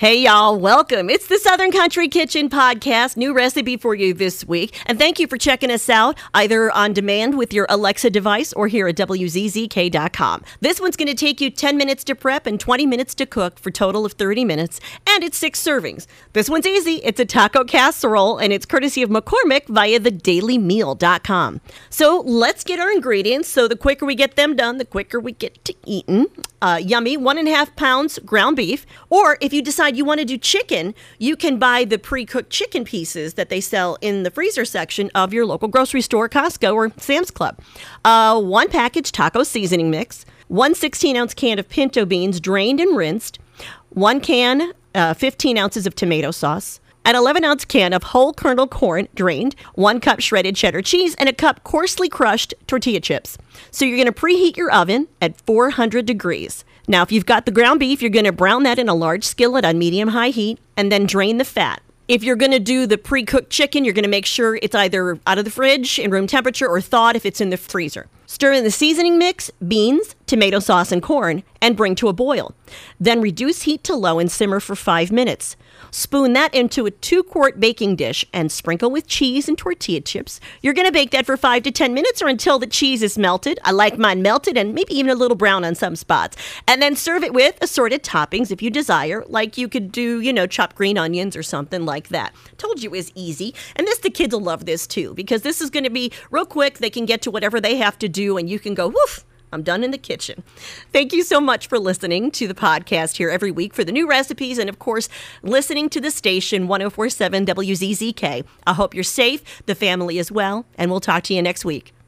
Hey, y'all, welcome. It's the Southern Country Kitchen Podcast. New recipe for you this week. And thank you for checking us out either on demand with your Alexa device or here at WZZK.com. This one's going to take you 10 minutes to prep and 20 minutes to cook for total of 30 minutes, and it's six servings. This one's easy. It's a taco casserole, and it's courtesy of McCormick via thedailymeal.com. So let's get our ingredients. So the quicker we get them done, the quicker we get to eating. Uh, yummy, one and a half pounds ground beef. Or if you decide you want to do chicken, you can buy the pre cooked chicken pieces that they sell in the freezer section of your local grocery store, Costco, or Sam's Club. Uh, one package taco seasoning mix, one 16 ounce can of pinto beans drained and rinsed, one can, uh, 15 ounces of tomato sauce an 11 ounce can of whole kernel corn drained, one cup shredded cheddar cheese, and a cup coarsely crushed tortilla chips. So you're going to preheat your oven at 400 degrees. Now, if you've got the ground beef, you're going to brown that in a large skillet on medium high heat and then drain the fat. If you're going to do the pre cooked chicken, you're going to make sure it's either out of the fridge in room temperature or thawed if it's in the freezer. Stir in the seasoning mix, beans, tomato sauce, and corn, and bring to a boil. Then reduce heat to low and simmer for five minutes. Spoon that into a two quart baking dish and sprinkle with cheese and tortilla chips. You're going to bake that for five to 10 minutes or until the cheese is melted. I like mine melted and maybe even a little brown on some spots. And then serve it with assorted toppings if you desire, like you could do, you know, chopped green onions or something like that. Told you it was easy. And this, the kids will love this too, because this is going to be real quick. They can get to whatever they have to do, and you can go, woof, I'm done in the kitchen. Thank you so much for listening to the podcast here every week for the new recipes and, of course, listening to the station 1047 WZZK. I hope you're safe, the family as well, and we'll talk to you next week.